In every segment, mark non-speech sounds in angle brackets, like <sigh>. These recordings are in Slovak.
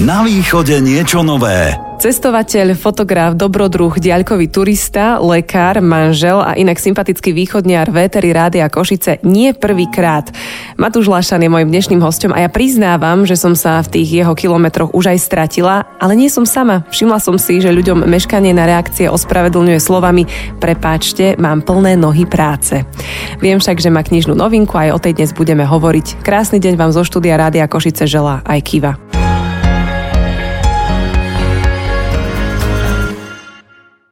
Na východe niečo nové. Cestovateľ, fotograf, dobrodruh, diaľkový turista, lekár, manžel a inak sympatický východniar Véteri Rádia Košice nie prvýkrát. Matúš Lašan je môjim dnešným hostom a ja priznávam, že som sa v tých jeho kilometroch už aj stratila, ale nie som sama. Všimla som si, že ľuďom meškanie na reakcie ospravedlňuje slovami prepáčte, mám plné nohy práce. Viem však, že má knižnú novinku a aj o tej dnes budeme hovoriť. Krásny deň vám zo štúdia Rádia Košice želá aj Kiva.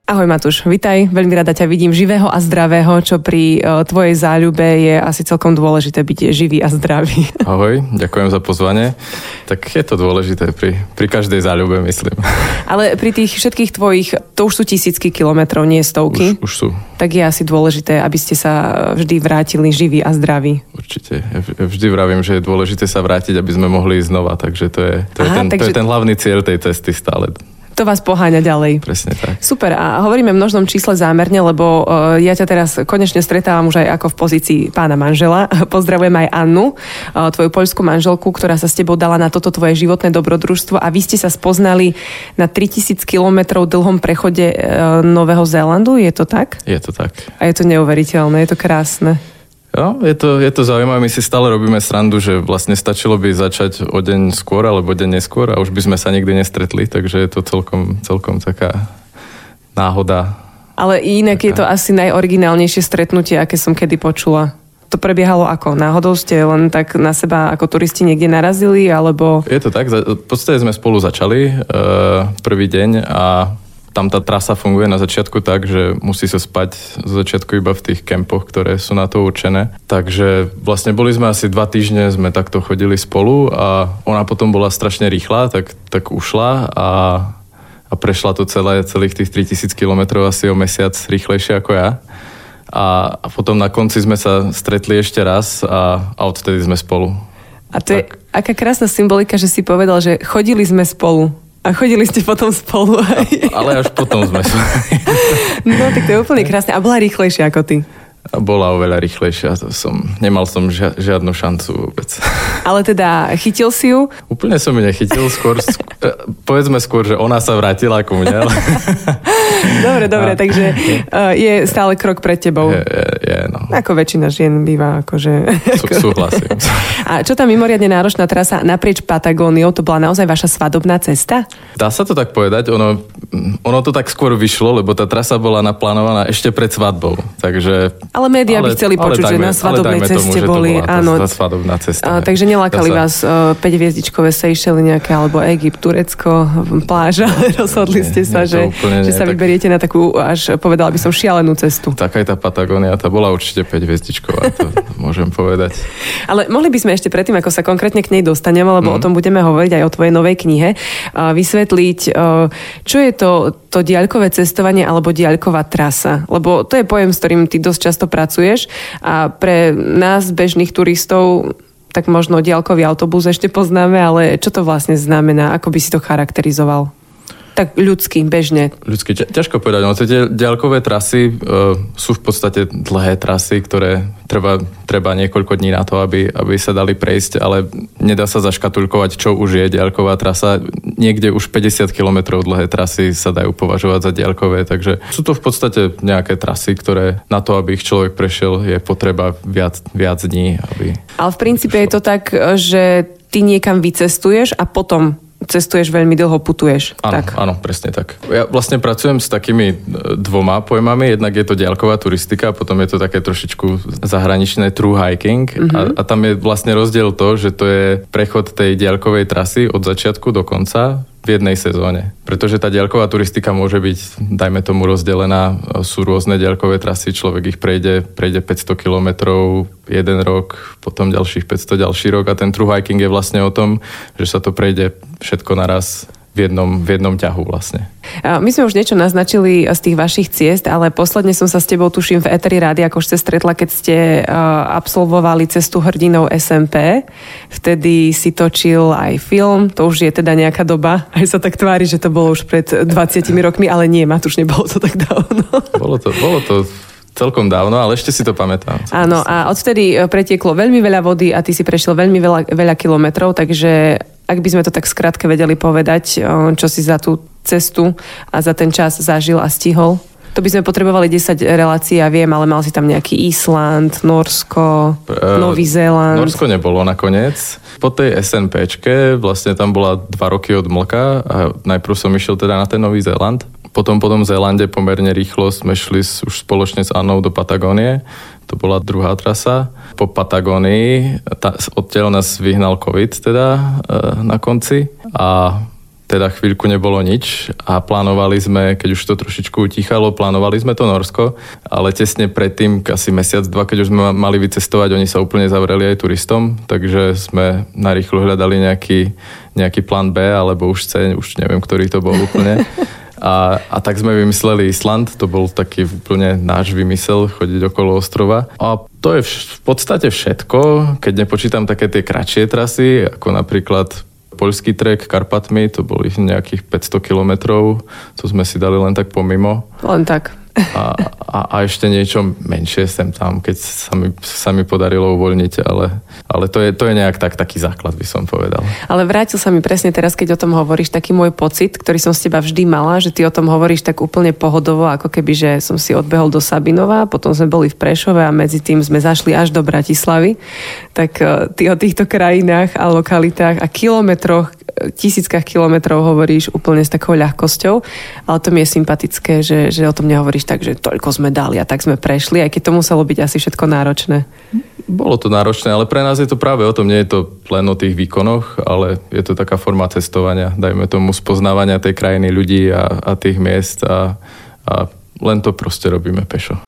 Ahoj Matúš, vitaj, veľmi rada ťa vidím živého a zdravého, čo pri uh, tvojej záľube je asi celkom dôležité byť živý a zdravý. <laughs> Ahoj, ďakujem za pozvanie. Tak je to dôležité pri, pri každej záľube, myslím. <laughs> Ale pri tých všetkých tvojich, to už sú tisícky kilometrov, nie stovky. Už, už sú. Tak je asi dôležité, aby ste sa vždy vrátili živí a zdraví. Určite. Ja vždy vravím, že je dôležité sa vrátiť, aby sme mohli ísť znova, takže to je, to Aha, je, ten, takže... to je ten hlavný cieľ tej cesty stále to vás poháňa ďalej. Presne tak. Super. A hovoríme v množnom čísle zámerne, lebo uh, ja ťa teraz konečne stretávam už aj ako v pozícii pána manžela. <laughs> Pozdravujem aj Annu, uh, tvoju poľskú manželku, ktorá sa s tebou dala na toto tvoje životné dobrodružstvo a vy ste sa spoznali na 3000 kilometrov dlhom prechode uh, Nového Zélandu. Je to tak? Je to tak. A je to neuveriteľné, je to krásne. No, je to, je to zaujímavé, my si stále robíme srandu, že vlastne stačilo by začať o deň skôr alebo deň neskôr a už by sme sa nikdy nestretli, takže je to celkom, celkom taká náhoda. Ale inak taká... je to asi najoriginálnejšie stretnutie, aké som kedy počula. To prebiehalo ako? Náhodou ste len tak na seba ako turisti niekde narazili, alebo... Je to tak, v podstate sme spolu začali uh, prvý deň a tam tá trasa funguje na začiatku tak, že musí sa spať z začiatku iba v tých kempoch, ktoré sú na to určené. Takže vlastne boli sme asi dva týždne, sme takto chodili spolu a ona potom bola strašne rýchla, tak, tak ušla a, a prešla to celé, celých tých 3000 km asi o mesiac rýchlejšie ako ja. A, a potom na konci sme sa stretli ešte raz a, a odtedy sme spolu. A to tak. je aká krásna symbolika, že si povedal, že chodili sme spolu. A chodili ste potom spolu aj. Ale až potom sme. <laughs> no tak to je úplne krásne. A bola rýchlejšia ako ty bola oveľa rýchlejšia. To som, nemal som žia, žiadnu šancu vôbec. <laughs> Ale teda chytil si ju? Úplne som ju nechytil. Skôr, skôr, e, povedzme skôr, že ona sa vrátila ku mne. Ale... <laughs> dobre, dobre, a... takže <laughs> uh, je stále krok pred tebou. Je, je, je no. Ako väčšina žien býva. Akože, Sú, súhlasím. A čo tam mimoriadne náročná trasa naprieč Patagóniou, to bola naozaj vaša svadobná cesta? Dá sa to tak povedať. Ono, ono to tak skôr vyšlo, lebo tá trasa bola naplánovaná ešte pred svadbou. Takže ale médiá by chceli počuť, dajme, že na svadobnej ceste tomu, boli. Áno. Tá svadobná cesta. A, takže nelákali sa... vás uh, 5 hviezdičkové Seychelles nejaké, alebo Egypt, Turecko, pláža. <laughs> Rozhodli ste sa, nie, že, že sa tak... vyberiete na takú, až povedala by som, šialenú cestu. Taká aj tá Patagónia, tá bola určite 5 hviezdičková, to <laughs> môžem povedať. Ale mohli by sme ešte predtým, ako sa konkrétne k nej dostaneme, lebo mm. o tom budeme hovoriť aj o tvojej novej knihe, uh, vysvetliť, uh, čo je to, to diaľkové cestovanie alebo diaľková trasa. Lebo to je pojem, s ktorým ty dosť často pracuješ a pre nás, bežných turistov, tak možno diaľkový autobus ešte poznáme, ale čo to vlastne znamená? Ako by si to charakterizoval? Tak ľudský, bežne. Ľudský, ťažko povedať. No, tie ďalkové trasy uh, sú v podstate dlhé trasy, ktoré treba, treba niekoľko dní na to, aby, aby sa dali prejsť, ale nedá sa zaškatulkovať, čo už je ďalková trasa. Niekde už 50 km dlhé trasy sa dajú považovať za ďalkové, takže sú to v podstate nejaké trasy, ktoré na to, aby ich človek prešiel, je potreba viac, viac dní. Aby ale v princípe je to tak, že ty niekam vycestuješ a potom cestuješ veľmi dlho, putuješ. Áno, tak. áno, presne tak. Ja vlastne pracujem s takými e, dvoma pojmami. Jednak je to diaľková turistika, potom je to také trošičku zahraničné true hiking. Mm-hmm. A, a tam je vlastne rozdiel to, že to je prechod tej diaľkovej trasy od začiatku do konca v jednej sezóne. Pretože tá diaľková turistika môže byť, dajme tomu, rozdelená. Sú rôzne diaľkové trasy, človek ich prejde, prejde 500 kilometrov jeden rok, potom ďalších 500 ďalší rok a ten true hiking je vlastne o tom, že sa to prejde všetko naraz v jednom, v jednom ťahu vlastne. My sme už niečo naznačili z tých vašich ciest, ale posledne som sa s tebou, tuším, v Eteri Rády, ako ste stretla, keď ste absolvovali cestu hrdinou SMP. Vtedy si točil aj film, to už je teda nejaká doba, aj sa tak tvári, že to bolo už pred 20 rokmi, ale nie, Matúš, nebolo to tak dávno. Bolo to, bolo to celkom dávno, ale ešte si to pamätám. Áno, a odvtedy e, pretieklo veľmi veľa vody a ty si prešiel veľmi veľa, veľa kilometrov, takže ak by sme to tak skrátke vedeli povedať, čo si za tú cestu a za ten čas zažil a stihol? To by sme potrebovali 10 relácií, ja viem, ale mal si tam nejaký Island, Norsko, uh, Nový Zéland. Norsko nebolo nakoniec. Po tej SNPčke vlastne tam bola dva roky od Mlka a najprv som išiel teda na ten Nový Zéland. Potom po tom Zélande pomerne rýchlo sme šli už spoločne s Annou do Patagónie. To bola druhá trasa. Po Patagónii odtiaľ nás vyhnal COVID teda e, na konci a teda chvíľku nebolo nič a plánovali sme, keď už to trošičku utichalo, plánovali sme to Norsko, ale tesne predtým, asi mesiac, dva, keď už sme mali vycestovať, oni sa úplne zavreli aj turistom, takže sme narýchlo hľadali nejaký, nejaký plán B, alebo už C, už neviem, ktorý to bol úplne. A, a tak sme vymysleli Island, to bol taký úplne náš vymysel, chodiť okolo ostrova. A to je v podstate všetko, keď nepočítam také tie kratšie trasy, ako napríklad poľský trek Karpatmi, to boli nejakých 500 kilometrov, to sme si dali len tak pomimo. Len tak a, a, a ešte niečo menšie sem tam, keď sa mi, sa mi podarilo uvoľniť, ale, ale to, je, to je nejak tak, taký základ, by som povedal. Ale vrátil sa mi presne teraz, keď o tom hovoríš, taký môj pocit, ktorý som z teba vždy mala, že ty o tom hovoríš tak úplne pohodovo, ako keby, že som si odbehol do Sabinova, potom sme boli v Prešove a medzi tým sme zašli až do Bratislavy. Tak e, ty o týchto krajinách a lokalitách a kilometroch tisíckach kilometrov hovoríš úplne s takou ľahkosťou, ale to mi je sympatické, že, že o tom nehovoríš tak, že toľko sme dali a tak sme prešli, aj keď to muselo byť asi všetko náročné. Bolo to náročné, ale pre nás je to práve o tom, nie je to len o tých výkonoch, ale je to taká forma cestovania, dajme tomu spoznávania tej krajiny ľudí a, a tých miest a, a len to proste robíme pešo.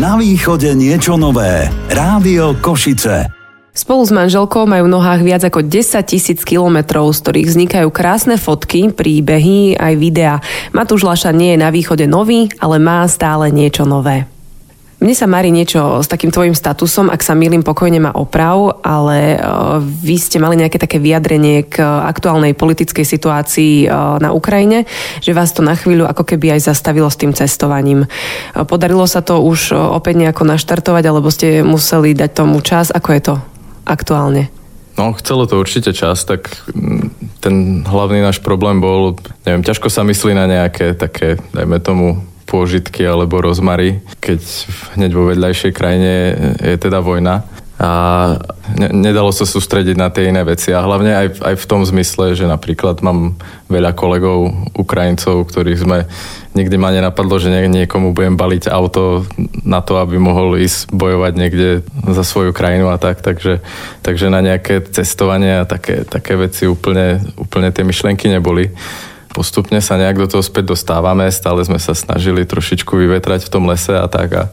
Na východe niečo nové. Rádio Košice. Spolu s manželkou majú v nohách viac ako 10 tisíc kilometrov, z ktorých vznikajú krásne fotky, príbehy aj videá. Matúš Laša nie je na východe nový, ale má stále niečo nové. Mne sa marí niečo s takým tvojim statusom, ak sa milím, pokojne ma oprav, ale uh, vy ste mali nejaké také vyjadrenie k aktuálnej politickej situácii uh, na Ukrajine, že vás to na chvíľu ako keby aj zastavilo s tým cestovaním. Uh, podarilo sa to už opäť nejako naštartovať, alebo ste museli dať tomu čas? Ako je to? Aktuálne? No, chcelo to určite čas, tak mm, ten hlavný náš problém bol, neviem, ťažko sa myslí na nejaké také, dajme tomu, pôžitky alebo rozmary, keď hneď vo vedľajšej krajine je teda vojna a ne, nedalo sa sústrediť na tie iné veci a hlavne aj, aj v tom zmysle, že napríklad mám veľa kolegov Ukrajincov, ktorých sme nikdy ma nenapadlo, že nie, niekomu budem baliť auto na to, aby mohol ísť bojovať niekde za svoju krajinu a tak, takže, takže na nejaké cestovanie a také, také veci úplne, úplne tie myšlenky neboli. Postupne sa nejak do toho späť dostávame, stále sme sa snažili trošičku vyvetrať v tom lese a tak a,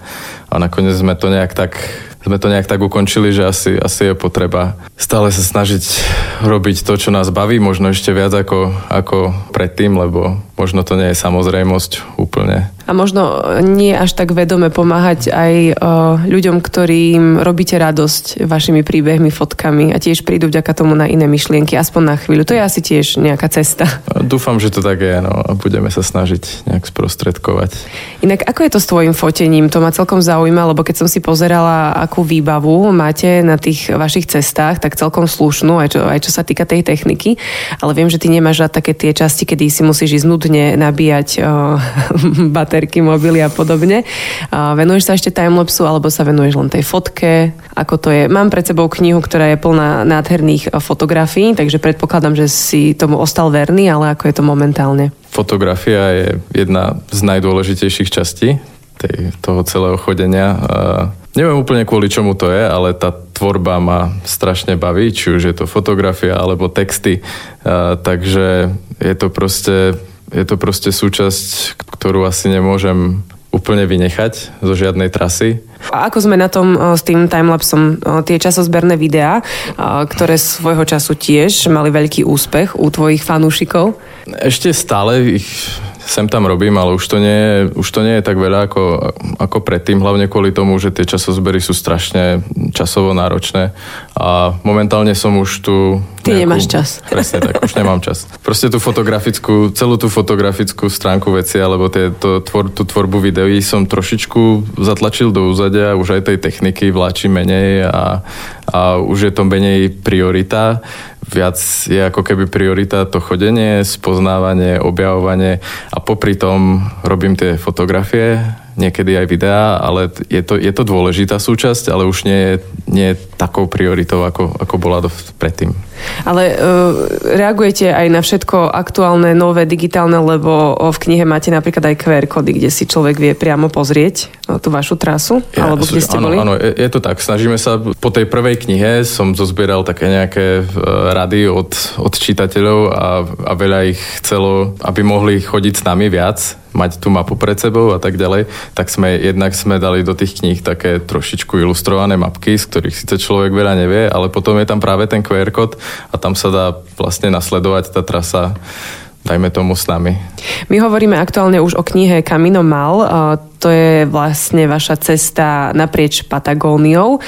a nakoniec sme to nejak tak sme to nejak tak ukončili, že asi, asi je potreba stále sa snažiť robiť to, čo nás baví, možno ešte viac ako, ako predtým, lebo možno to nie je samozrejmosť úplne a možno nie až tak vedome pomáhať aj ľuďom, ktorým robíte radosť vašimi príbehmi, fotkami a tiež prídu vďaka tomu na iné myšlienky, aspoň na chvíľu. To je asi tiež nejaká cesta. Dúfam, že to tak je no, a budeme sa snažiť nejak sprostredkovať. Inak ako je to s tvojim fotením? To ma celkom zaujíma, lebo keď som si pozerala, akú výbavu máte na tých vašich cestách, tak celkom slušnú, aj čo, aj čo sa týka tej techniky, ale viem, že ty nemáš rád také tie časti, kedy si musíš ísť nudne nabíjať o, <laughs> batérie baterky, mobily a podobne. A venuješ sa ešte timelapsu alebo sa venuješ len tej fotke? Ako to je? Mám pred sebou knihu, ktorá je plná nádherných fotografií, takže predpokladám, že si tomu ostal verný, ale ako je to momentálne? Fotografia je jedna z najdôležitejších častí tej, toho celého chodenia. A neviem úplne kvôli čomu to je, ale tá tvorba ma strašne baví, či už je to fotografia alebo texty. A, takže je to proste je to proste súčasť, ktorú asi nemôžem úplne vynechať zo žiadnej trasy. A ako sme na tom s tým timelapsom? Tie časozberné videá, ktoré svojho času tiež mali veľký úspech u tvojich fanúšikov? Ešte stále ich sem tam robím, ale už to nie je, už to nie je tak veľa ako, ako predtým, hlavne kvôli tomu, že tie časozbery sú strašne časovo náročné a momentálne som už tu... Ty nejakú, nemáš čas. <laughs> Presne tak, už nemám čas. Proste tú fotografickú, celú tú fotografickú stránku veci, alebo tie, to, tvor, tú tvorbu videí som trošičku zatlačil do úzadia, už aj tej techniky vláči menej a, a už je to menej priorita. Viac je ako keby priorita to chodenie, spoznávanie, objavovanie a popri tom robím tie fotografie, niekedy aj videá, ale je to, je to dôležitá súčasť, ale už nie je, nie je takou prioritou, ako, ako bola do, predtým. Ale uh, reagujete aj na všetko aktuálne, nové, digitálne, lebo v knihe máte napríklad aj QR kódy, kde si človek vie priamo pozrieť uh, tú vašu trasu, ja, alebo kde ste áno, boli? Áno, je, je to tak. Snažíme sa, po tej prvej knihe som zozbieral také nejaké uh, rady od, od čitateľov a, a veľa ich chcelo, aby mohli chodiť s nami viac mať tú mapu pred sebou a tak ďalej, tak sme jednak sme dali do tých kníh také trošičku ilustrované mapky, z ktorých síce človek veľa nevie, ale potom je tam práve ten QR kód a tam sa dá vlastne nasledovať tá trasa dajme tomu s nami. My hovoríme aktuálne už o knihe Camino Mal. To je vlastne vaša cesta naprieč Patagóniou.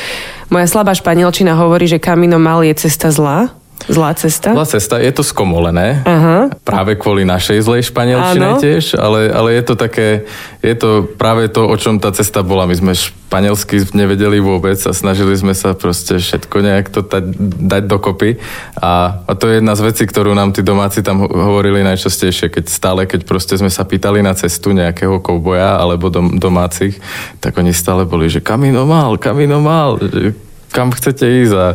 Moja slabá španielčina hovorí, že Camino Mal je cesta zlá. Zlá cesta? Zlá cesta, je to skomolené. Uh-huh. Práve kvôli našej zlej španielčine tiež, ale, ale je to také, je to práve to, o čom tá cesta bola. My sme španielsky nevedeli vôbec a snažili sme sa proste všetko nejak to dať, dať dokopy. A, a to je jedna z vecí, ktorú nám tí domáci tam hovorili najčastejšie, keď stále, keď proste sme sa pýtali na cestu nejakého kouboja alebo dom, domácich, tak oni stále boli, že kamino mal, kamino mal, kam chcete ísť a,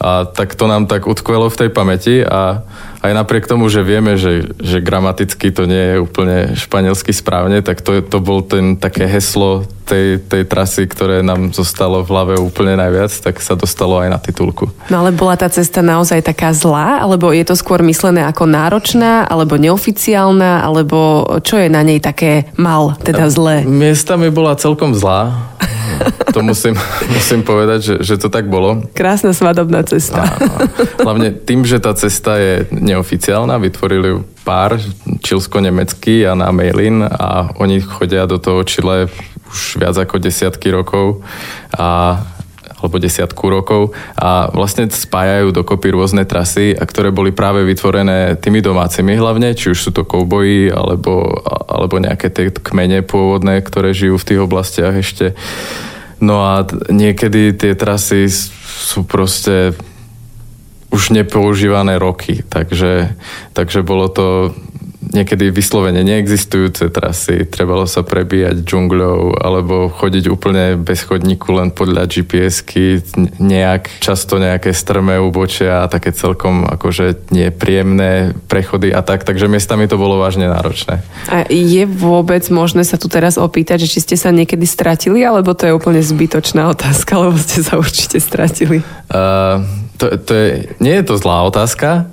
a tak to nám tak utkvelo v tej pamäti a aj napriek tomu, že vieme, že, že gramaticky to nie je úplne španielsky správne, tak to, to bol ten také heslo tej, tej trasy, ktoré nám zostalo v hlave úplne najviac, tak sa dostalo aj na titulku. No ale bola tá cesta naozaj taká zlá, alebo je to skôr myslené ako náročná, alebo neoficiálna, alebo čo je na nej také mal, teda zlé? Miestami bola celkom zlá. <laughs> <laughs> to musím, musím povedať, že, že to tak bolo. Krásna svadobná cesta. A, hlavne tým, že tá cesta je neoficiálna, vytvorili ju pár, čilsko-nemecký a na Mailin a oni chodia do toho Čile už viac ako desiatky rokov a alebo desiatku rokov a vlastne spájajú dokopy rôzne trasy, a ktoré boli práve vytvorené tými domácimi hlavne, či už sú to kouboji alebo, alebo nejaké tie kmene pôvodné, ktoré žijú v tých oblastiach ešte. No a niekedy tie trasy sú proste už nepoužívané roky, takže, takže bolo to niekedy vyslovene neexistujúce trasy, trebalo sa prebíjať džungľou alebo chodiť úplne bez chodníku len podľa GPS-ky, nejak, často nejaké strmé ubočia a také celkom akože nepríjemné prechody a tak, takže miestami to bolo vážne náročné. A je vôbec možné sa tu teraz opýtať, že či ste sa niekedy stratili, alebo to je úplne zbytočná otázka, lebo ste sa určite stratili? Uh, to, to je, nie je to zlá otázka.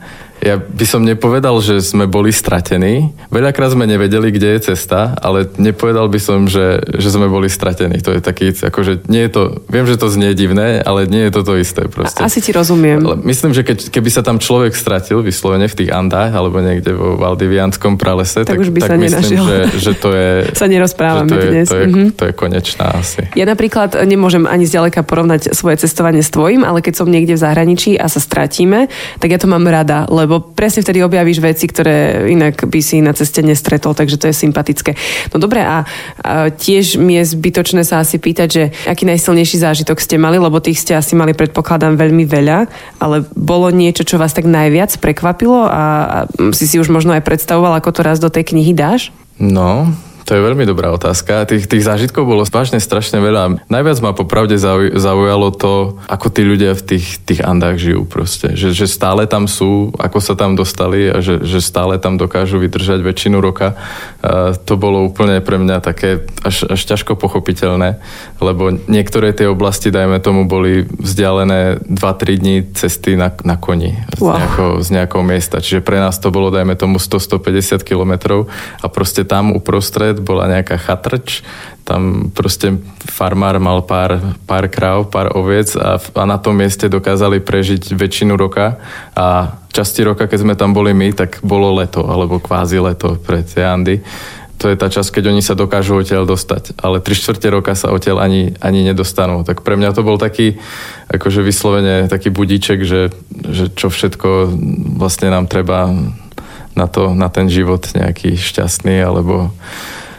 Ja by som nepovedal, že sme boli stratení. Veľakrát sme nevedeli, kde je cesta, ale nepovedal by som, že, že sme boli stratení. To je taký, akože nie je to, viem, že to znie divné, ale nie je to to isté proste. Asi ti rozumiem. Ale myslím, že keď, keby sa tam človek stratil vyslovene v tých Andách alebo niekde vo Valdivianskom pralese, tak, tak, už by tak sa myslím, že, že to je... <laughs> sa nerozprávame to je, dnes. To je, mm-hmm. to je konečná asi. Ja napríklad nemôžem ani zďaleka porovnať svoje cestovanie s tvojim, ale keď som niekde v zahraničí a sa stratíme, tak ja to mám rada, lebo lebo presne vtedy objavíš veci, ktoré inak by si na ceste nestretol, takže to je sympatické. No dobre, a, a tiež mi je zbytočné sa asi pýtať, že aký najsilnejší zážitok ste mali, lebo tých ste asi mali, predpokladám, veľmi veľa, ale bolo niečo, čo vás tak najviac prekvapilo a, a si si už možno aj predstavoval, ako to raz do tej knihy dáš? No, to je veľmi dobrá otázka. Tých, tých zážitkov bolo vážne strašne veľa. Najviac ma popravde zaujalo to, ako tí ľudia v tých, tých andách žijú proste. Že, že stále tam sú, ako sa tam dostali a že, že stále tam dokážu vydržať väčšinu roka. A to bolo úplne pre mňa také až, až ťažko pochopiteľné, lebo niektoré tie oblasti, dajme tomu, boli vzdialené 2-3 dní cesty na, na koni z, wow. z nejakého miesta. Čiže pre nás to bolo, dajme tomu, 100-150 kilometrov a proste tam uprostred let bola nejaká chatrč, tam proste farmár mal pár, pár kráv, pár oviec a, a na tom mieste dokázali prežiť väčšinu roka a časti roka, keď sme tam boli my, tak bolo leto, alebo kvázi leto pre tie Andy. To je tá časť, keď oni sa dokážu odtiaľ dostať. Ale tri štvrte roka sa odtiaľ ani, ani nedostanú. Tak pre mňa to bol taký, akože vyslovene taký budíček, že, že čo všetko vlastne nám treba na, to, na ten život nejaký šťastný alebo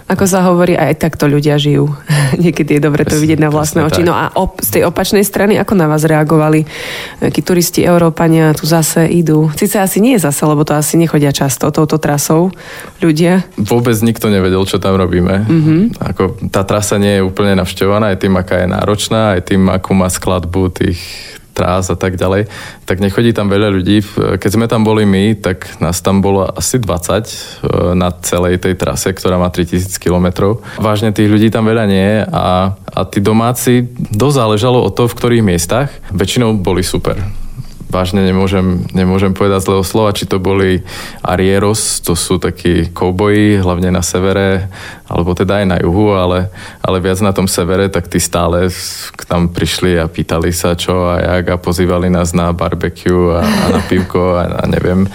Ako sa hovorí, aj takto ľudia žijú. <laughs> Niekedy je dobre to vidieť na vlastné oči. No a op- z tej opačnej strany, ako na vás reagovali? Akí turisti, Európania tu zase idú? Sice asi nie zase, lebo to asi nechodia často touto trasou ľudia. Vôbec nikto nevedel, čo tam robíme. Mm-hmm. Ako, tá trasa nie je úplne navštevovaná, aj tým, aká je náročná, aj tým, akú má skladbu tých trás a tak ďalej, tak nechodí tam veľa ľudí. Keď sme tam boli my, tak nás tam bolo asi 20 e, na celej tej trase, ktorá má 3000 km. Vážne tých ľudí tam veľa nie a, a tí domáci, dosť záležalo o to, v ktorých miestach. Väčšinou boli super vážne nemôžem, nemôžem povedať zlého slova, či to boli Arieros, to sú takí kouboji, hlavne na severe, alebo teda aj na juhu, ale, ale viac na tom severe, tak tí stále tam prišli a pýtali sa čo a jak a pozývali nás na barbecue a, a na pivko a, a neviem.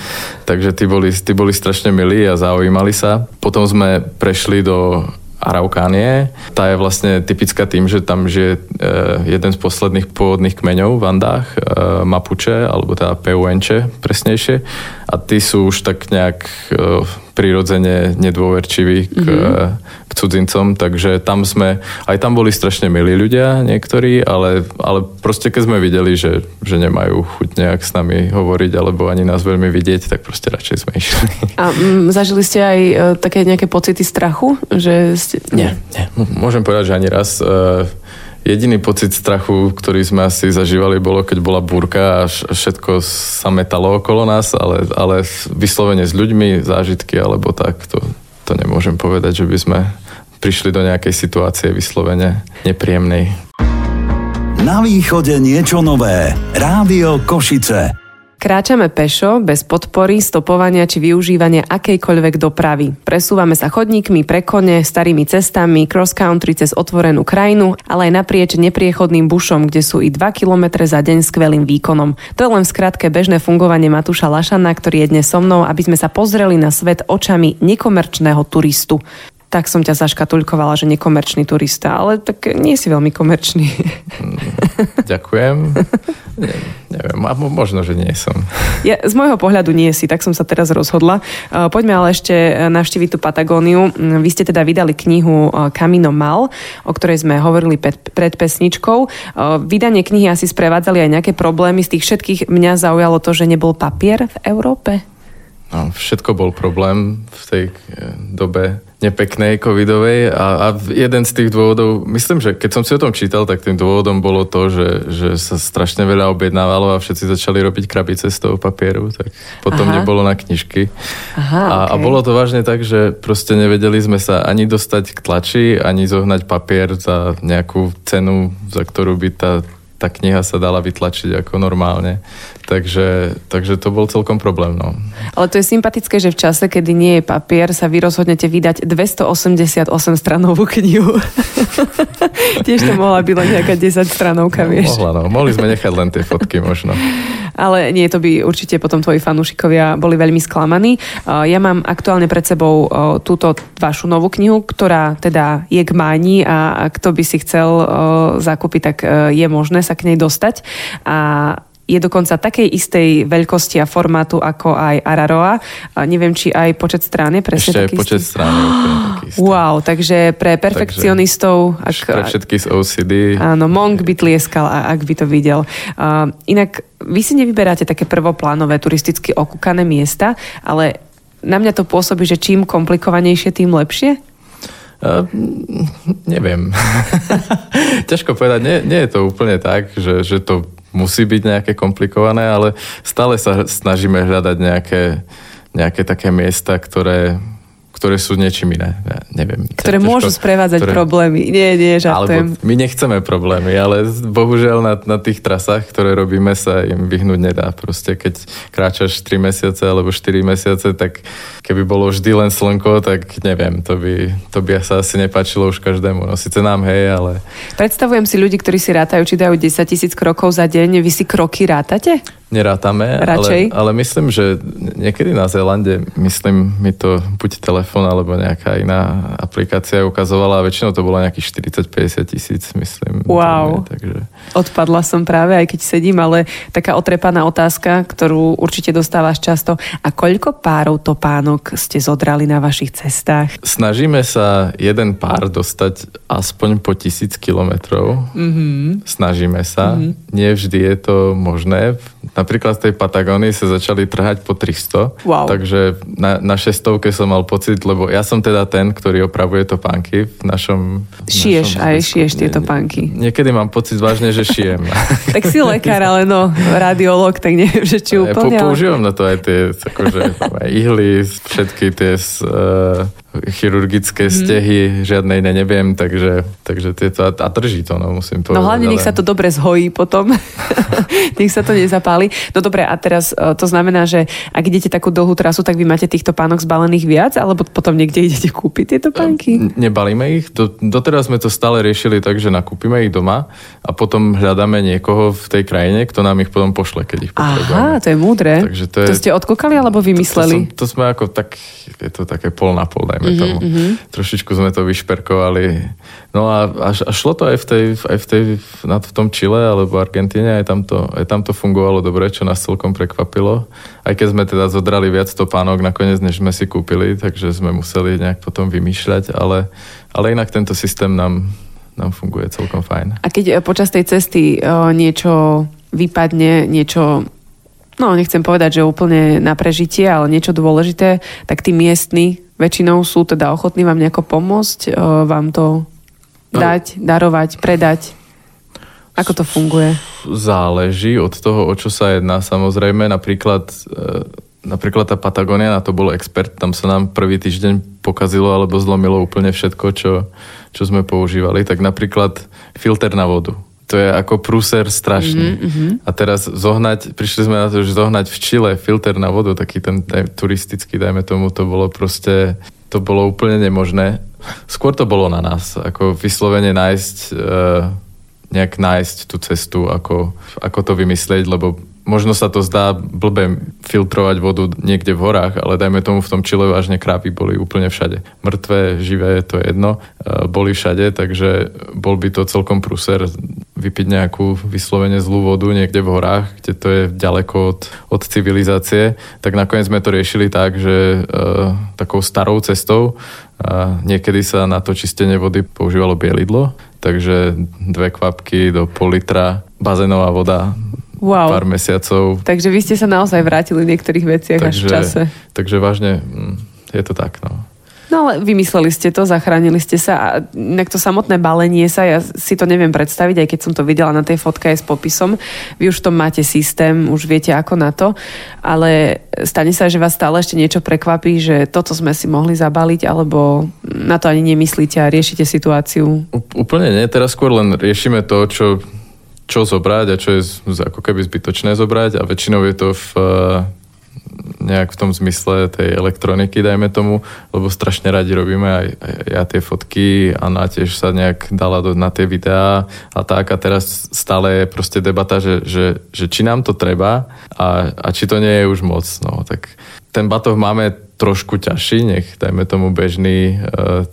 Takže tí boli, tí boli strašne milí a zaujímali sa. Potom sme prešli do Araukánie. Tá je vlastne typická tým, že tam žije e, jeden z posledných pôvodných kmeňov v Andách, e, Mapuche, alebo teda Peuenče presnejšie. A tí sú už tak nejak e, prirodzene nedôverčiví k, mm-hmm. k cudzincom, takže tam sme, aj tam boli strašne milí ľudia niektorí, ale, ale proste keď sme videli, že, že nemajú chuť nejak s nami hovoriť alebo ani nás veľmi vidieť, tak proste radšej sme išli. A m, zažili ste aj e, také nejaké pocity strachu? Že ste... Nie, nie. Môžem povedať, že ani raz. E, Jediný pocit strachu, ktorý sme asi zažívali, bolo, keď bola búrka a všetko sa metalo okolo nás, ale, ale vyslovene s ľuďmi, zážitky alebo tak, to, to nemôžem povedať, že by sme prišli do nejakej situácie vyslovene nepríjemnej. Na východe niečo nové. Rádio Košice. Kráčame pešo, bez podpory, stopovania či využívania akejkoľvek dopravy. Presúvame sa chodníkmi, pre kone, starými cestami, cross-country cez otvorenú krajinu, ale aj naprieč nepriechodným bušom, kde sú i 2 km za deň skvelým výkonom. To je len v skratke bežné fungovanie Matúša Lašana, ktorý je dnes so mnou, aby sme sa pozreli na svet očami nekomerčného turistu tak som ťa zaškatulkovala, že nekomerčný turista, ale tak nie si veľmi komerčný. Mm, ďakujem. Ne, neviem, možno, že nie som. Ja, z môjho pohľadu nie si, tak som sa teraz rozhodla. Poďme ale ešte navštíviť tú Patagóniu. Vy ste teda vydali knihu Camino Mal, o ktorej sme hovorili pred, pred pesničkou. Vydanie knihy asi sprevádzali aj nejaké problémy. Z tých všetkých mňa zaujalo to, že nebol papier v Európe. No, všetko bol problém v tej eh, dobe nepeknej covidovej a, a jeden z tých dôvodov, myslím, že keď som si o tom čítal, tak tým dôvodom bolo to, že, že sa strašne veľa objednávalo a všetci začali robiť krabice z toho papieru, tak potom Aha. nebolo na knižky. Aha, a, okay. a bolo to vážne tak, že proste nevedeli sme sa ani dostať k tlači, ani zohnať papier za nejakú cenu, za ktorú by tá tá kniha sa dala vytlačiť ako normálne. Takže, takže to bol celkom problém. No. Ale to je sympatické, že v čase, kedy nie je papier, sa vy rozhodnete vydať 288 stranovú knihu. <laughs> Tiež to mohla byť len nejaká 10 stranovka, no, vieš. Mohla, no. Mohli sme nechať len tie fotky možno. Ale nie, to by určite potom tvoji fanúšikovia boli veľmi sklamaní. Ja mám aktuálne pred sebou túto vašu novú knihu, ktorá teda je k máni a kto by si chcel zakúpiť, tak je možné sa k nej dostať. A je dokonca takej istej veľkosti a formátu ako aj Araroa. A neviem, či aj počet strán je presne Ešte taký počet strán je taký istý. Wow, takže pre perfekcionistov... Takže, ak, pre všetky z OCD. Áno, Monk by tlieskal, ak by to videl. Uh, inak, vy si nevyberáte také prvoplánové turisticky okúkané miesta, ale na mňa to pôsobí, že čím komplikovanejšie, tým lepšie? Uh, neviem. <laughs> Ťažko povedať, nie, nie je to úplne tak, že, že to musí byť nejaké komplikované, ale stále sa snažíme hľadať nejaké, nejaké také miesta, ktoré, ktoré sú niečím iné. Ja neviem. Ktoré ťažko, môžu sprevádzať ktoré... problémy. Nie, nie, žartujem. Alebo my nechceme problémy, ale bohužiaľ na, na tých trasách, ktoré robíme, sa im vyhnúť nedá. Proste keď kráčaš 3 mesiace alebo 4 mesiace, tak keby bolo vždy len slnko, tak neviem, to by, to by sa asi nepáčilo už každému. No síce nám, hej, ale... Predstavujem si ľudí, ktorí si rátajú, či dajú 10 tisíc krokov za deň. Vy si kroky rátate? Nerátame, ale, ale myslím, že niekedy na Zélande, myslím, mi to buď telefón alebo nejaká iná aplikácia ukazovala a väčšinou to bolo nejakých 40-50 tisíc, myslím. Wow. Nie, takže... Odpadla som práve, aj keď sedím, ale taká otrepaná otázka, ktorú určite dostávaš často. A koľko párov topánok ste zodrali na vašich cestách? Snažíme sa jeden pár dostať aspoň po tisíc kilometrov. Mm-hmm. Snažíme sa. Mm-hmm. Nie vždy je to možné Napríklad z tej Patagóny sa začali trhať po 300, wow. takže na, na šestovke som mal pocit, lebo ja som teda ten, ktorý opravuje to pánky v našom... Šiješ našom aj šiješ tieto pánky. Niekedy mám pocit vážne, že šijem. <laughs> tak si lekár, ale no, radiolog, tak neviem, že či úplne. Ja, používam na to aj tie akože, aj ihly, všetky tie uh, chirurgické mm. stehy, žiadnej ne neviem, takže, takže tieto, a, drží to, no musím povedať. No hlavne ale... nech sa to dobre zhojí potom, <laughs> nech sa to nezapáli. No dobre, a teraz e, to znamená, že ak idete takú dlhú trasu, tak vy máte týchto pánok zbalených viac, alebo potom niekde idete kúpiť tieto pánky? Nebalíme ich, do, doteraz sme to stále riešili tak, že nakúpime ich doma a potom hľadáme niekoho v tej krajine, kto nám ich potom pošle, keď ich potrebujeme. Aha, to je múdre. Takže to, je, to ste odkúkali alebo vymysleli? To, to, som, to sme ako tak, je to také pol na pol, dajme mm-hmm, tomu. Mm-hmm. Trošičku sme to vyšperkovali. No a, a, a šlo to aj v, tej, aj v, tej, na, v tom Čile alebo Argentíne, aj tam, to, aj tam to fungovalo dobre, čo nás celkom prekvapilo. Aj keď sme teda zodrali viac topánok nakoniec, než sme si kúpili, takže sme museli nejak potom vymýšľať, ale, ale inak tento systém nám, nám funguje celkom fajn. A keď počas tej cesty o, niečo vypadne, niečo no nechcem povedať, že úplne na prežitie, ale niečo dôležité, tak tí miestni väčšinou sú teda ochotní vám nejako pomôcť, e, vám to dať, darovať, predať. Ako to funguje? Záleží od toho, o čo sa jedná. Samozrejme, napríklad, e, napríklad tá Patagónia, na to bol expert, tam sa nám prvý týždeň pokazilo alebo zlomilo úplne všetko, čo, čo sme používali. Tak napríklad filter na vodu to je ako prúser strašný. Mm-hmm. A teraz zohnať, prišli sme na to, že zohnať v Čile filter na vodu, taký ten daj, turistický, dajme tomu, to bolo proste, to bolo úplne nemožné. Skôr to bolo na nás, ako vyslovene nájsť, e, nejak nájsť tú cestu, ako, ako to vymyslieť, lebo možno sa to zdá blbe filtrovať vodu niekde v horách, ale dajme tomu v tom Čile vážne krápy boli úplne všade. Mŕtve, živé, to je jedno, e, boli všade, takže bol by to celkom pruser vypiť nejakú vyslovene zlú vodu niekde v horách, kde to je ďaleko od, od civilizácie, tak nakoniec sme to riešili tak, že e, takou starou cestou a niekedy sa na to čistenie vody používalo bielidlo, takže dve kvapky do pol litra bazénová voda wow. pár mesiacov. Takže vy ste sa naozaj vrátili v niektorých veciach takže, až v čase. Takže vážne mm, je to tak. No. No ale vymysleli ste to, zachránili ste sa a inak to samotné balenie sa, ja si to neviem predstaviť, aj keď som to videla na tej fotke aj s popisom. Vy už v tom máte systém, už viete ako na to, ale stane sa, že vás stále ešte niečo prekvapí, že toto sme si mohli zabaliť, alebo na to ani nemyslíte a riešite situáciu? Úplne nie, teraz skôr len riešime to, čo čo zobrať a čo je ako keby zbytočné zobrať a väčšinou je to v nejak v tom zmysle tej elektroniky, dajme tomu, lebo strašne radi robíme aj, aj ja tie fotky a na tiež sa nejak dala do, na tie videá a tak a teraz stále je proste debata, že, že, že či nám to treba a, a či to nie je už moc. No, tak ten batoh máme trošku ťažší, nech dajme tomu bežný uh,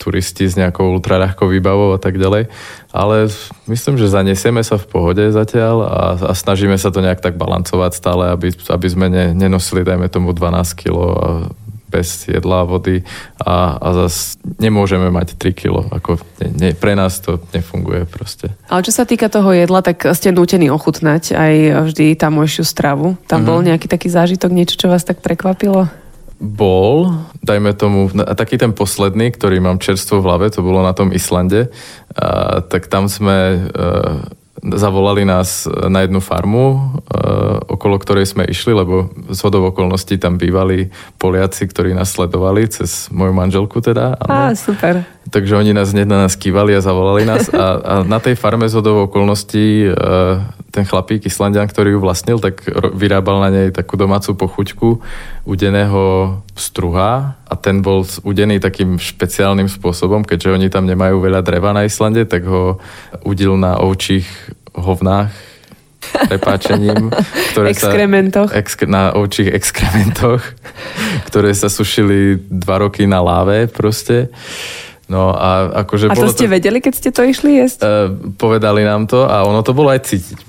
turisti s nejakou ultraľahkou výbavou a tak ďalej. Ale myslím, že zanesieme sa v pohode zatiaľ a, a snažíme sa to nejak tak balancovať stále, aby, aby sme ne, nenosili, dajme tomu, 12 kg bez jedla a vody a, a zase nemôžeme mať 3 kilo. Ako ne, ne, pre nás to nefunguje proste. Ale čo sa týka toho jedla, tak ste nútení ochutnať aj vždy tamojšiu stravu. Tam mm-hmm. bol nejaký taký zážitok, niečo, čo vás tak prekvapilo? Bol, dajme tomu, taký ten posledný, ktorý mám čerstvo v hlave, to bolo na tom Islande, a, tak tam sme a, zavolali nás na jednu farmu, a, okolo ktorej sme išli, lebo z hodov okolností tam bývali Poliaci, ktorí nás sledovali cez moju manželku teda. Á, super. Takže oni nás hneď na nás kývali a zavolali nás a, a na tej farme z okolností ten chlapík Islandian, ktorý ju vlastnil, tak vyrábal na nej takú domácu pochuťku udeného struha a ten bol udený takým špeciálnym spôsobom, keďže oni tam nemajú veľa dreva na Islande, tak ho udil na ovčích hovnách prepáčením. Ktoré Exkrementoch. Sa, exk, na ovčích exkrementoch, ktoré sa sušili dva roky na láve proste. No a akože a to ste to, vedeli, keď ste to išli jesť? Uh, povedali nám to a ono to bolo aj cítiť.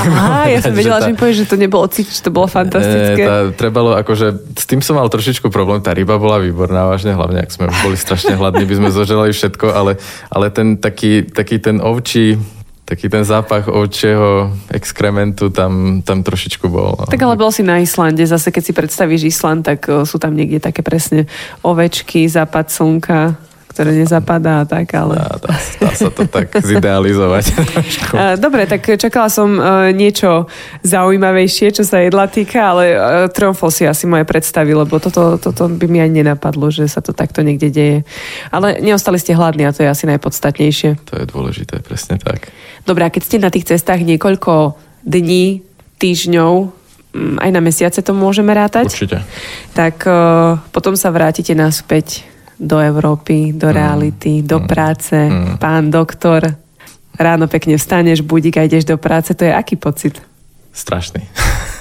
Aha, ja som vedela, že, tá, že mi povieš, že to nebolo cítiť, že to bolo fantastické. tá, trebalo, akože, s tým som mal trošičku problém, tá ryba bola výborná, vážne, hlavne ak sme boli strašne hladní, by sme zoželali všetko, ale, ale ten taký, taký ten ovčí taký ten zápach ovčieho exkrementu tam, tam trošičku bol. No. Tak ale bol si na Islande, zase keď si predstavíš Island, tak sú tam niekde také presne ovečky, západ slnka ktoré nezapadá a tak, ale... Dá, dá, dá sa to tak <laughs> zidealizovať. <laughs> Dobre, tak čakala som e, niečo zaujímavejšie, čo sa jedla týka, ale e, tromfol si asi moje predstavy, lebo toto, toto by mi ani nenapadlo, že sa to takto niekde deje. Ale neostali ste hladní a to je asi najpodstatnejšie. To je dôležité, presne tak. Dobre, a keď ste na tých cestách niekoľko dní, týždňov, mm, aj na mesiace to môžeme rátať. Určite. Tak uh, potom sa vrátite naspäť do Európy, do mm. reality, do mm. práce, mm. pán doktor. Ráno pekne vstaneš, budík a ideš do práce. To je aký pocit? Strašný. <laughs>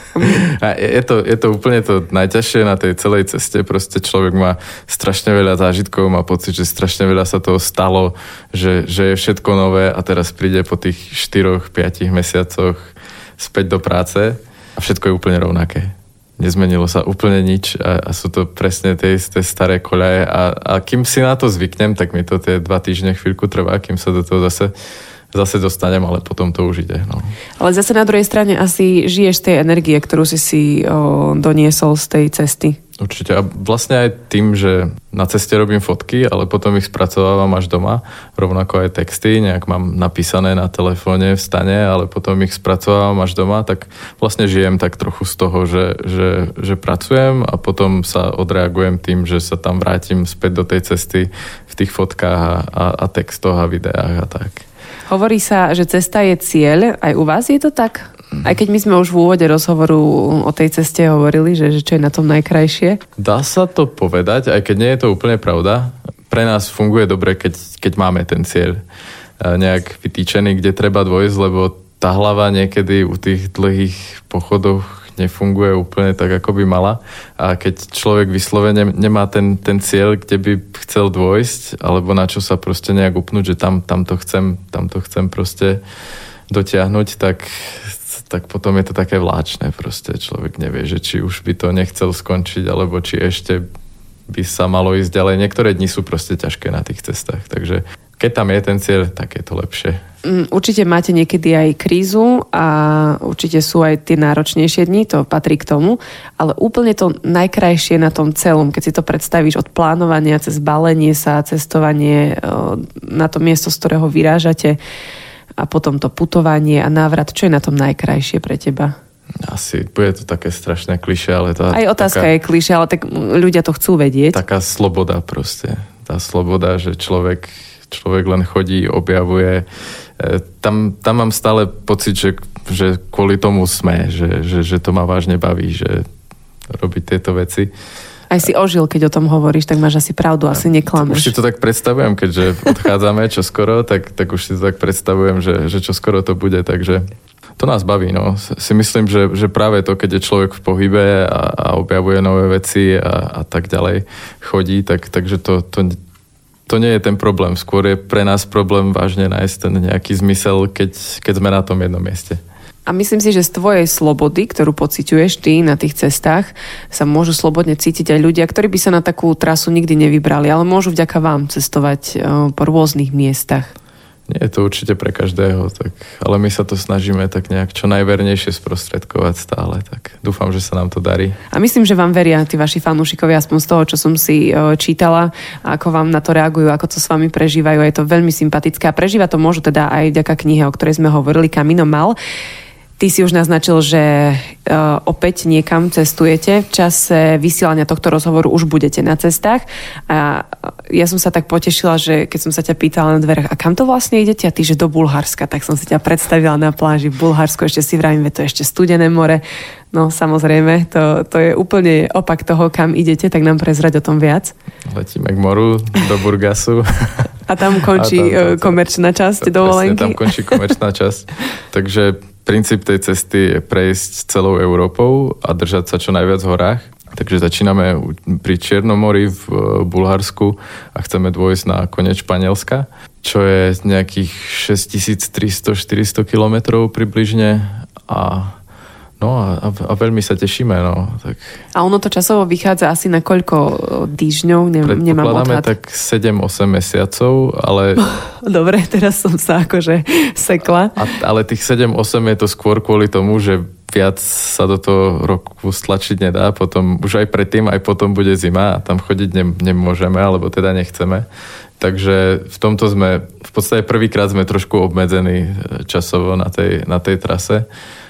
A je, to, je to úplne to najťažšie na tej celej ceste. Proste človek má strašne veľa zážitkov, má pocit, že strašne veľa sa toho stalo, že, že je všetko nové a teraz príde po tých 4-5 mesiacoch späť do práce a všetko je úplne rovnaké nezmenilo sa úplne nič a, a sú to presne tie isté staré koľaje a, a kým si na to zvyknem, tak mi to tie dva týždne chvíľku trvá, kým sa do toho zase zase dostanem, ale potom to už ide. No. Ale zase na druhej strane asi žiješ tej energie, ktorú si si o, doniesol z tej cesty. Určite. A vlastne aj tým, že na ceste robím fotky, ale potom ich spracovávam až doma, rovnako aj texty, nejak mám napísané na telefóne v stane, ale potom ich spracovávam až doma, tak vlastne žijem tak trochu z toho, že, že, že pracujem a potom sa odreagujem tým, že sa tam vrátim späť do tej cesty v tých fotkách a, a, a textoch a videách a tak. Hovorí sa, že cesta je cieľ. Aj u vás je to tak? Aj keď my sme už v úvode rozhovoru o tej ceste hovorili, že, že čo je na tom najkrajšie? Dá sa to povedať, aj keď nie je to úplne pravda. Pre nás funguje dobre, keď, keď máme ten cieľ e, nejak vytýčený, kde treba dôjsť, lebo tá hlava niekedy u tých dlhých pochodoch nefunguje úplne tak, ako by mala. A keď človek vyslovene nemá ten, ten cieľ, kde by chcel dôjsť, alebo na čo sa proste nejak upnúť, že tam, tam, to, chcem, tam to chcem proste dotiahnuť, tak, tak potom je to také vláčne. Proste človek nevie, že či už by to nechcel skončiť, alebo či ešte by sa malo ísť ďalej. Niektoré dni sú proste ťažké na tých cestách, takže keď tam je ten cieľ, tak je to lepšie. Mm, určite máte niekedy aj krízu a určite sú aj tie náročnejšie dni, to patrí k tomu, ale úplne to najkrajšie na tom celom, keď si to predstavíš od plánovania cez balenie sa, cestovanie e, na to miesto, z ktorého vyrážate a potom to putovanie a návrat, čo je na tom najkrajšie pre teba? Asi bude to také strašné kliše, ale tá... Aj otázka taká, je kliše, ale tak ľudia to chcú vedieť. Taká sloboda proste. Tá sloboda, že človek človek len chodí, objavuje. E, tam, tam mám stále pocit, že, že kvôli tomu sme, že, že, že to ma vážne baví, že robiť tieto veci. Aj si ožil, keď o tom hovoríš, tak máš asi pravdu, asi neklameš. Už si to tak predstavujem, keďže odchádzame čo skoro, tak, tak už si to tak predstavujem, že, že čo skoro to bude, takže to nás baví. No. Si myslím, že, že práve to, keď je človek v pohybe a, a objavuje nové veci a, a tak ďalej chodí, tak, takže to, to, to nie je ten problém. Skôr je pre nás problém vážne nájsť ten nejaký zmysel, keď, keď sme na tom jednom mieste. A myslím si, že z tvojej slobody, ktorú pociťuješ ty na tých cestách, sa môžu slobodne cítiť aj ľudia, ktorí by sa na takú trasu nikdy nevybrali, ale môžu vďaka vám cestovať eh, po rôznych miestach. Nie je to určite pre každého, tak, ale my sa to snažíme tak nejak čo najvernejšie sprostredkovať stále, tak dúfam, že sa nám to darí. A myslím, že vám veria tí vaši fanúšikovia, aspoň z toho, čo som si e, čítala, ako vám na to reagujú, ako to s vami prežívajú. Je to veľmi sympatické a prežíva to môžu teda aj vďaka knihe, o ktorej sme hovorili, Kamino Mal. Ty si už naznačil, že uh, opäť niekam cestujete. V čase vysielania tohto rozhovoru už budete na cestách. A ja som sa tak potešila, že keď som sa ťa pýtala na dverách, a kam to vlastne idete? A ty, že do Bulharska. Tak som si ťa predstavila na pláži v Bulharsku. Ešte si vravím, to je ešte studené more. No samozrejme, to, to je úplne opak toho, kam idete, tak nám prezrať o tom viac. Letíme k moru, do Burgasu. A tam <laughs> končí a tam, tam, tam, komerčná časť dovolenky. tam končí komerčná časť. <laughs> Takže princíp tej cesty je prejsť celou Európou a držať sa čo najviac v horách. Takže začíname pri Čiernomori v e, Bulharsku a chceme dôjsť na koniec Španielska, čo je nejakých 6300-400 kilometrov približne a No a, a veľmi sa tešíme. No. Tak... A ono to časovo vychádza asi na koľko týždňov? Ne, nemám odhad. tak 7-8 mesiacov, ale... <laughs> Dobre, teraz som sa akože sekla. A, ale tých 7-8 je to skôr kvôli tomu, že viac sa do toho roku stlačiť nedá. Potom už aj predtým, aj potom bude zima a tam chodiť ne, nemôžeme, alebo teda nechceme. Takže v tomto sme, v podstate prvýkrát sme trošku obmedzení časovo na tej, na tej trase.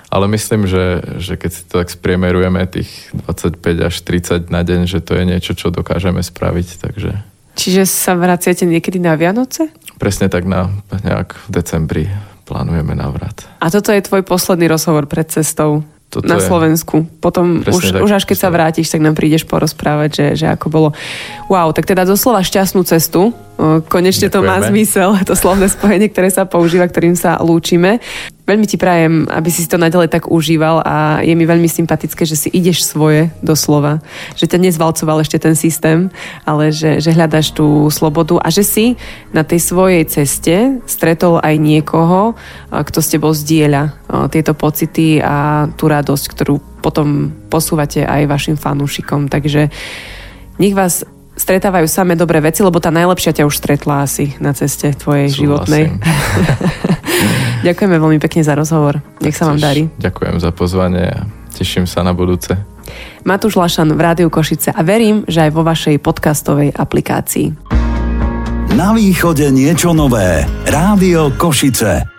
Ale myslím, že, že keď si to tak spriemerujeme tých 25 až 30 na deň, že to je niečo, čo dokážeme spraviť. Takže... Čiže sa vraciate niekedy na Vianoce? Presne tak na nejak v decembri plánujeme návrat. A toto je tvoj posledný rozhovor pred cestou toto na je... Slovensku. Potom už, tak, už až keď sa vrátiš, tak nám prídeš porozprávať, že, že ako bolo. Wow, tak teda doslova šťastnú cestu. Konečne Ďakujeme. to má zmysel, to slovné spojenie, ktoré sa používa, ktorým sa lúčime. Veľmi ti prajem, aby si to nadalej tak užíval a je mi veľmi sympatické, že si ideš svoje doslova. Že ťa nezvalcoval ešte ten systém, ale že, že hľadaš tú slobodu a že si na tej svojej ceste stretol aj niekoho, kto s tebou zdieľa tieto pocity a tú radosť, ktorú potom posúvate aj vašim fanúšikom. Takže nech vás stretávajú samé dobré veci, lebo tá najlepšia ťa už stretla asi na ceste tvojej Súhlasím. životnej. <laughs> <laughs> Ďakujeme veľmi pekne za rozhovor. Nech sa vám darí. Ďakujem za pozvanie a teším sa na budúce. Matúš Lašan v Rádiu Košice a verím, že aj vo vašej podcastovej aplikácii. Na východe niečo nové. Rádio Košice.